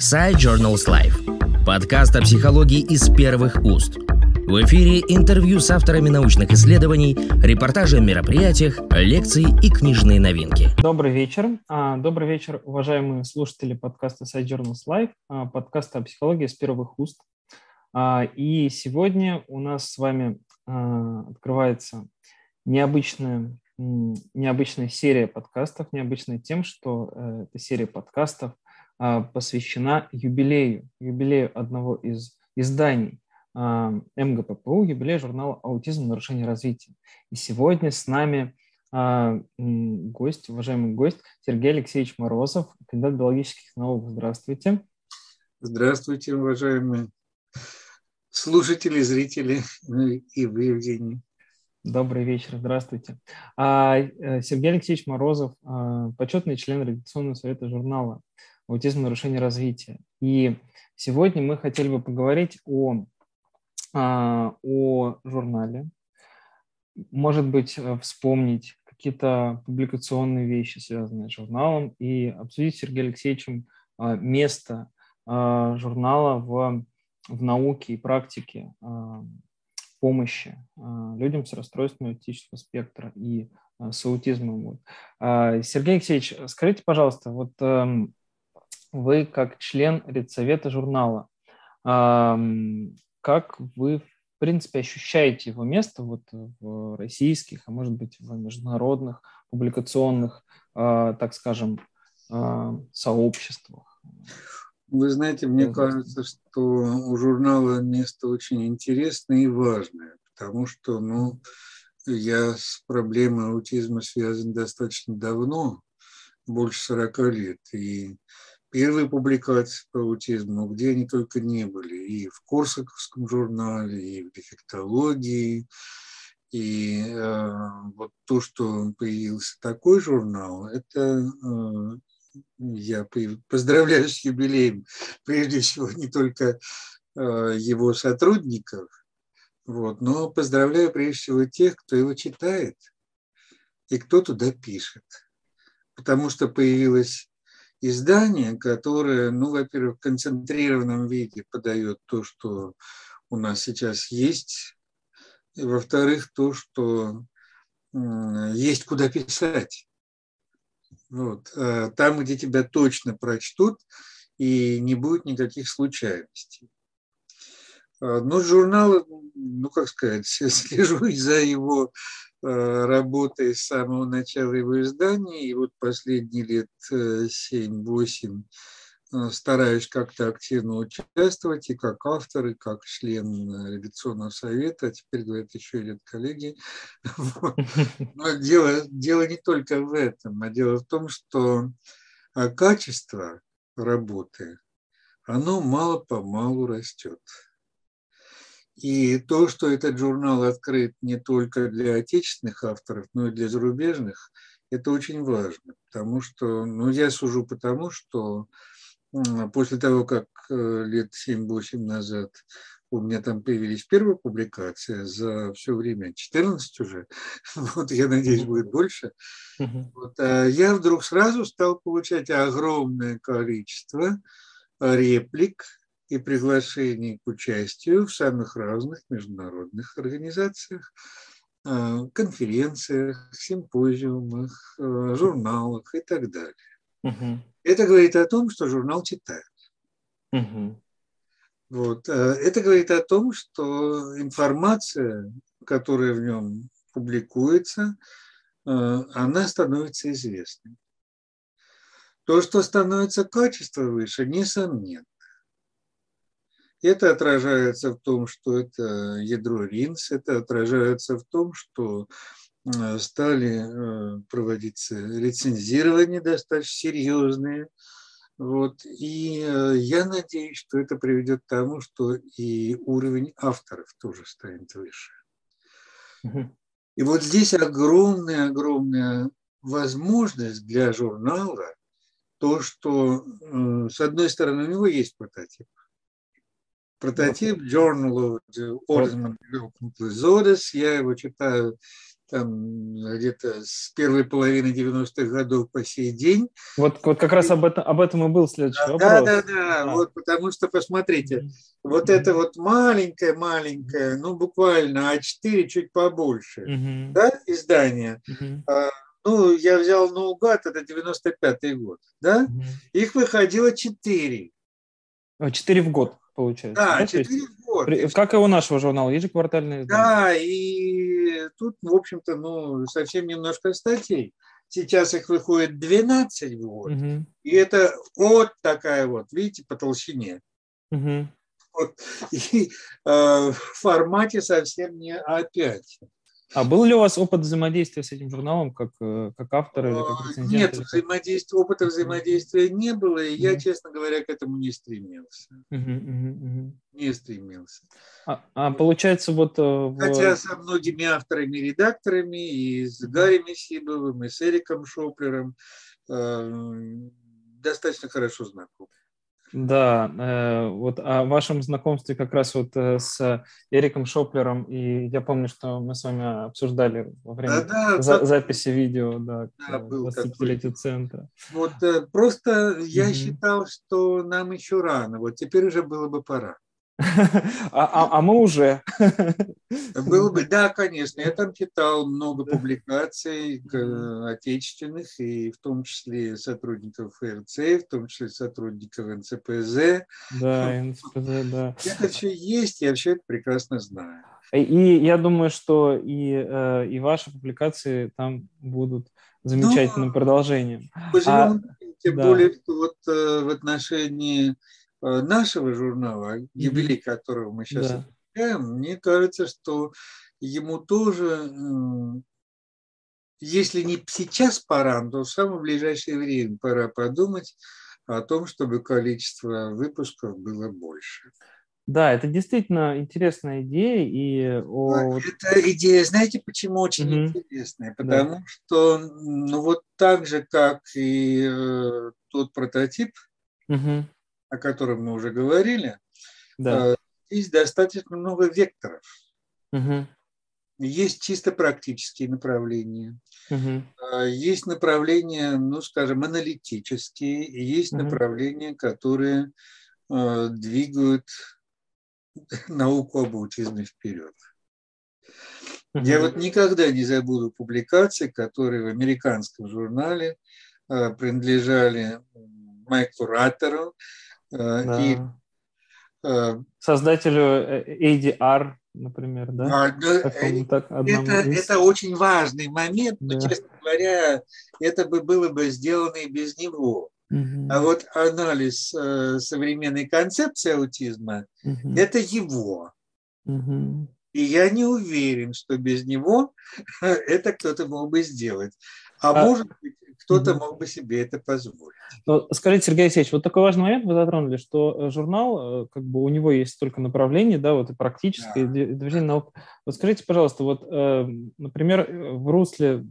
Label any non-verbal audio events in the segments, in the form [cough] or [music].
Side Journals Life. Подкаст о психологии из первых уст. В эфире интервью с авторами научных исследований, репортажи о мероприятиях, лекции и книжные новинки. Добрый вечер. А, добрый вечер, уважаемые слушатели подкаста Side Journals Life, а, подкаста о психологии из первых уст. А, и сегодня у нас с вами открывается необычная, необычная серия подкастов, необычная тем, что э, эта серия подкастов – посвящена юбилею, юбилею одного из изданий а, МГППУ, юбилею журнала «Аутизм. Нарушение развития». И сегодня с нами а, гость, уважаемый гость Сергей Алексеевич Морозов, кандидат биологических наук. Здравствуйте. Здравствуйте, уважаемые слушатели, зрители и вы, Евгений. Добрый вечер, здравствуйте. Э, Сергей Алексеевич Морозов, почетный член редакционного совета журнала аутизм нарушение развития. И сегодня мы хотели бы поговорить о, а, о журнале, может быть, э, вспомнить какие-то публикационные вещи, связанные с журналом, и обсудить с Сергеем Алексеевичем а, место а, журнала в, в науке и практике помощи людям с расстройством аутического спектра и с аутизмом. Сергей Алексеевич, скажите, пожалуйста, вот эм, вы как член редсовета журнала, как вы, в принципе, ощущаете его место вот в российских, а может быть, в международных публикационных, а, так скажем, а, сообществах? Вы знаете, мне кажется, что у журнала место очень интересное и важное, потому что, ну, я с проблемой аутизма связан достаточно давно, больше 40 лет, и первые публикации по аутизму, где они только не были, и в Корсаковском журнале, и в дефектологии, и э, вот то, что появился такой журнал, это э, я поздравляю с юбилеем, прежде всего, не только э, его сотрудников, вот, но поздравляю прежде всего тех, кто его читает и кто туда пишет. Потому что появилась издание, которое, ну, во-первых, в концентрированном виде подает то, что у нас сейчас есть, и, во-вторых, то, что есть куда писать. Вот. А там, где тебя точно прочтут, и не будет никаких случайностей. Но журнал, ну, как сказать, [laughs] слежу за его Э, работой с самого начала его издания, и вот последние лет 7-8 э, э, стараюсь как-то активно участвовать и как автор, и как член редакционного совета, а теперь, говорят, еще и коллеги. [laughs] Но дело, дело не только в этом, а дело в том, что качество работы, оно мало-помалу растет. И то, что этот журнал открыт не только для отечественных авторов, но и для зарубежных, это очень важно, потому что, ну, я сужу потому, что после того, как э, лет 7-8 назад у меня там появились первые публикации за все время, 14 уже, [laughs] вот я надеюсь, будет больше, вот, а я вдруг сразу стал получать огромное количество реплик, и приглашений к участию в самых разных международных организациях, э, конференциях, симпозиумах, э, журналах и так далее. Угу. Это говорит о том, что журнал читают. Угу. Вот. Э, это говорит о том, что информация, которая в нем публикуется, она становится известной. То, что становится качество выше, несомненно. Это отражается в том, что это ядро РИНС, это отражается в том, что э, стали э, проводиться рецензирования достаточно серьезные. Вот. И э, я надеюсь, что это приведет к тому, что и уровень авторов тоже станет выше. И вот здесь огромная-огромная возможность для журнала, то, что, с одной стороны, у него есть прототип, Прототип Journal of and Developmental Disorders. Я его читаю там где-то с первой половины 90-х годов по сей день. Вот, вот как раз об этом, об этом и был следующий да, вопрос. Да, да, да, а. вот потому что, посмотрите, mm-hmm. вот mm-hmm. это вот маленькое-маленькое, ну, буквально А4, чуть побольше, mm-hmm. да, издание, mm-hmm. а, ну, я взял наугад, это 95-й год, да, mm-hmm. их выходило 4. А, 4 в год получается. Да, да? 4 в год. Как и у нашего журнала, ежеквартальные издания. Да, и тут, в общем-то, ну, совсем немножко статей. Сейчас их выходит 12 в год. Угу. И это вот такая вот, видите, по толщине. Угу. Вот. [laughs] И э, в формате совсем не А5. А был ли у вас опыт взаимодействия с этим журналом как, э, как автор или как рецензент? Нет, взаимодействия, опыта взаимодействия не было, и я, честно говоря, к этому не стремился. Не стремился. А, а получается вот... Э, в... Хотя со многими авторами, редакторами, и с Гарри Месибовым, и с Эриком Шоплером э, достаточно хорошо знаком. Да, э, вот о вашем знакомстве как раз вот э, с Эриком Шоплером, и я помню, что мы с вами обсуждали во время да, да, за, как... записи видео, да, да к 20-летию центра. Вот э, просто я mm-hmm. считал, что нам еще рано, вот теперь уже было бы пора. [laughs] А, а, а мы уже. [laughs] Было бы, да, конечно. Я там читал много публикаций отечественных, и в том числе сотрудников ФРЦ, в том числе сотрудников НЦПЗ. Да, НЦПЗ, да. Это все есть, я все это прекрасно знаю. И я думаю, что и, э, и ваши публикации там будут замечательным ну, продолжением. Поживем, а, тем да. более, что вот э, в отношении Э, нашего журнала, юбилей которого мы сейчас да. отмечаем, мне кажется, что ему тоже, если не сейчас пора, то в самое ближайшее время пора подумать о том, чтобы количество выпусков было больше. Да, это действительно интересная идея. И о... Эта идея, знаете, почему очень угу. интересная? Потому да. что, ну вот так же, как и э, тот прототип, угу о котором мы уже говорили, да. э, достаточно много векторов. Угу. Есть чисто практические направления, угу. есть направления, ну, скажем, аналитические, есть угу. направления, которые э, двигают [laughs] науку об аутизме вперед. Угу. Я вот никогда не забуду публикации, которые в американском журнале принадлежали Майклу Раттеру, да. И, э, Создателю ADR, например, да? А, да так, это, это очень важный момент, да. но, честно говоря, это бы было бы сделано и без него. Угу. А вот анализ э, современной концепции аутизма угу. это его. Угу. И я не уверен, что без него [laughs] это кто-то мог бы сделать. А, а может быть, кто-то мог бы себе это позволить. Но скажите, Сергей Алексеевич, вот такой важный момент вы затронули, что э, журнал, э, как бы у него есть столько направлений, да, вот и практическое, да. движение наук. Вот скажите, пожалуйста, вот, э, например, в русле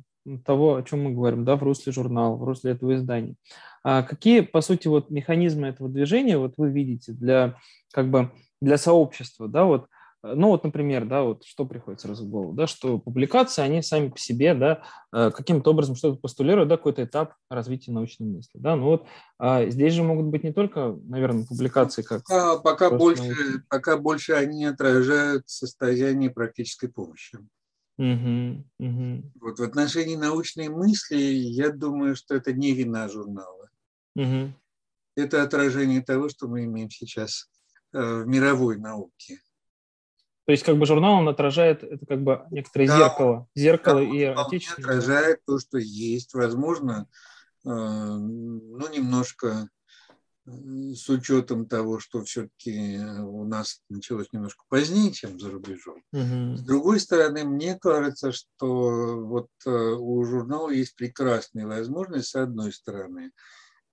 того, о чем мы говорим, да, в русле журнала, в русле этого издания. А какие, по сути, вот механизмы этого движения вот вы видите для, как бы, для сообщества, да, вот, ну вот, например, да, вот что приходит сразу в голову, да, что публикации, они сами по себе, да, э, каким-то образом что-то постулируют, да, какой-то этап развития научной мысли, да, ну вот а здесь же могут быть не только, наверное, публикации как... Пока, пока, больше, пока больше они отражают состояние практической помощи. Угу, угу. Вот в отношении научной мысли, я думаю, что это не вина журнала. Угу. Это отражение того, что мы имеем сейчас э, в мировой науке. То есть как бы журнал, он отражает это как бы некоторое да, зеркало, зеркало да, и отечественное. отражает то, что есть. Возможно, э, ну, немножко э, с учетом того, что все-таки у нас началось немножко позднее, чем за рубежом. Угу. С другой стороны, мне кажется, что вот э, у журнала есть прекрасная возможность, с одной стороны,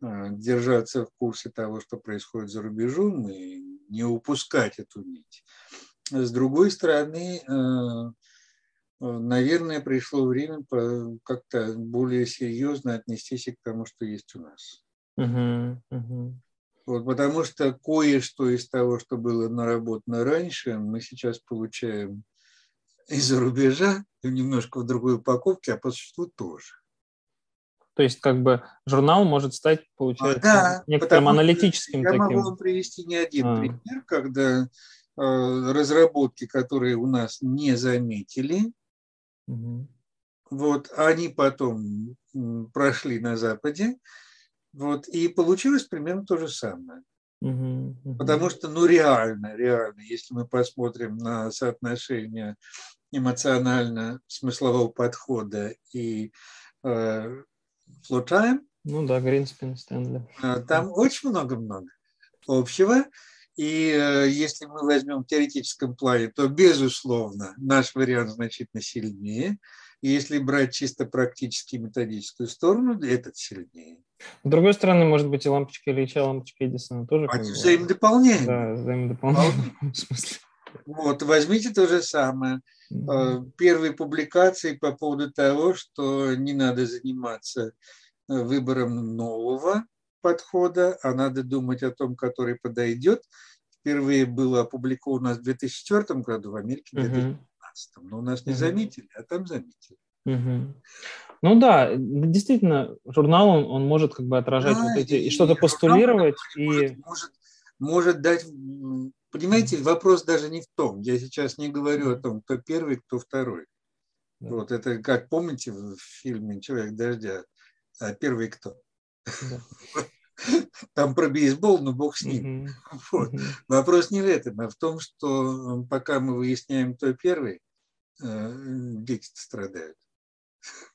держаться в курсе того, что происходит за рубежом, и не упускать эту нить. С другой стороны, э, наверное, пришло время как-то более серьезно отнестись к тому, что есть у нас. Uh-huh, uh-huh. Вот, потому что кое-что из того, что было наработано раньше, мы сейчас получаем из-за рубежа немножко в другой упаковке, а по существу тоже. То есть как бы журнал может стать, получается, да, некоторым аналитическим я таким. Я могу вам привести не один а. пример, когда разработки, которые у нас не заметили, угу. вот, они потом прошли на Западе, вот, и получилось примерно то же самое. Угу, угу. Потому что, ну, реально, реально, если мы посмотрим на соотношение эмоционально-смыслового подхода и э, flow time. Ну да, Гринспен, Стэнли. Э, там очень много-много общего. И э, если мы возьмем в теоретическом плане, то, безусловно, наш вариант значительно сильнее. И если брать чисто практически методическую сторону, этот сильнее. С другой стороны, может быть, и лампочка Ильича, лампочка Эдисона тоже. Они взаимодополняемы. Да, взаимодополняемы. [laughs] В смысле. Вот, возьмите то же самое. Mm-hmm. Первые публикации по поводу того, что не надо заниматься э, выбором нового подхода, а надо думать о том, который подойдет. Впервые было опубликовано в 2004 году, в Америке в 2015. Mm-hmm. Но у нас не заметили, а там заметили. Ну да, действительно, журнал он, он может как бы отражать да, вот эти и, и что-то постулировать и может, может, может дать Понимаете, вопрос даже не в том. Я сейчас не говорю о том, кто первый, кто второй. Да. Вот это, как помните в фильме «Человек дождя», а первый кто? Там про бейсбол, но бог с ним. Угу. Вот. Вопрос не в этом, а в том, что пока мы выясняем, кто первый, э, дети страдают.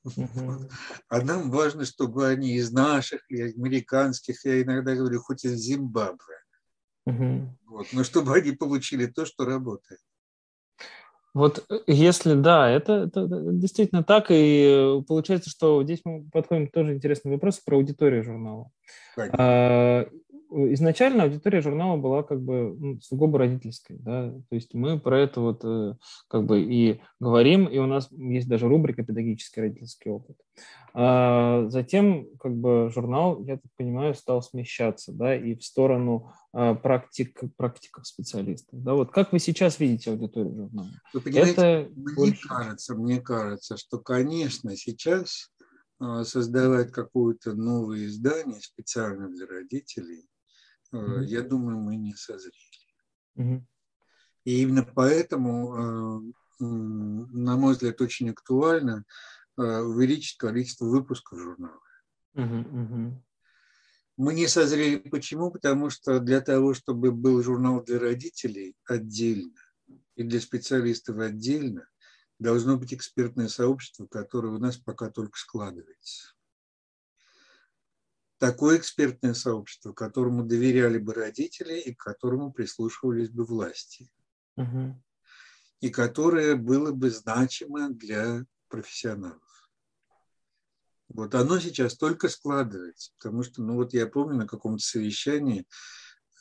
Угу. А нам важно, чтобы они из наших, и американских, я иногда говорю, хоть из Зимбабве, Угу. Вот, но чтобы они получили то, что работает. Вот э, если да, это, это, действительно так, и э, получается, что здесь мы подходим к тоже интересному вопросу про аудиторию журнала. А, изначально аудитория журнала была как бы ну, сугубо родительской, да, то есть мы про это вот э, как бы и говорим, и у нас есть даже рубрика «Педагогический родительский опыт». А затем как бы журнал, я так понимаю, стал смещаться, да, и в сторону а, практик, практиков специалистов, да, вот как вы сейчас видите аудиторию журнала? Вы это мне больше... кажется, мне кажется, что, конечно, сейчас а, создавать какое-то новое издание специально для родителей mm-hmm. я думаю, мы не созрели. Mm-hmm. И именно поэтому, э, на мой взгляд, очень актуально э, увеличить количество выпусков журнала. Mm-hmm. Мы не созрели. Почему? Потому что для того, чтобы был журнал для родителей отдельно и для специалистов отдельно, должно быть экспертное сообщество, которое у нас пока только складывается такое экспертное сообщество, которому доверяли бы родители и к которому прислушивались бы власти. Угу. И которое было бы значимо для профессионалов. Вот оно сейчас только складывается, потому что, ну вот я помню на каком-то совещании,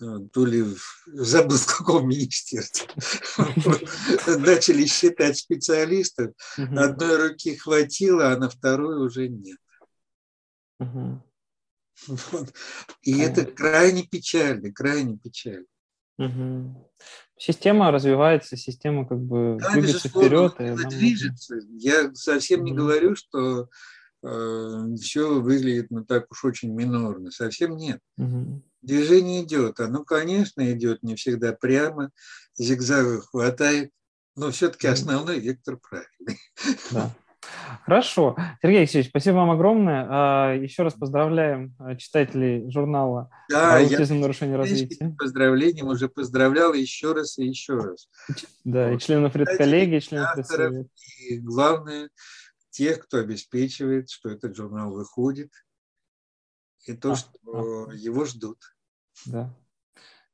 э, то ли забыл в каком министерстве, [laughs] начали считать специалистов, одной руки хватило, а на второй уже нет. Вот. И это крайне печально, крайне печально. Угу. Система развивается, система как бы да, двигается вперед. Она и движется. Я совсем угу. не говорю, что э, все выглядит ну, так уж очень минорно. Совсем нет. Угу. Движение идет. Оно, конечно, идет не всегда прямо, зигзагов хватает, но все-таки основной вектор правильный. Да. Хорошо. Сергей Алексеевич, спасибо вам огромное. А, еще раз поздравляем а, читателей журнала да, «Аутизм. Я нарушение развития». Поздравлением уже поздравлял еще раз и еще раз. Да, вот. и членов редколлегии, и членов авторов, И главное, тех, кто обеспечивает, что этот журнал выходит, и то, а, что а. его ждут. Да.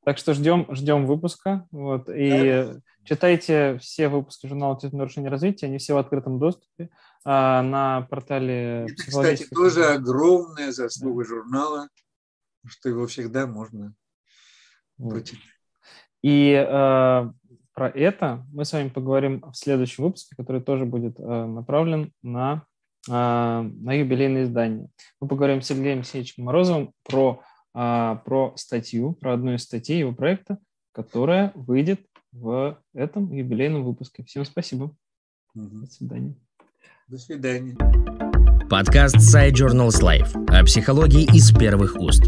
Так что ждем, ждем выпуска. Вот, и да. Читайте все выпуски журнала «Аутизм. Нарушение развития». Они все в открытом доступе а, на портале Это, кстати, тоже огромная заслуга да. журнала, что его всегда можно вот. прочитать. И э, про это мы с вами поговорим в следующем выпуске, который тоже будет э, направлен на, э, на юбилейное издание. Мы поговорим с Сергеем Алексеевичем Морозовым про а, про статью, про одну из статей его проекта, которая выйдет в этом юбилейном выпуске. Всем спасибо. Угу. До свидания. До свидания. Подкаст Side Journals Life о психологии из первых уст.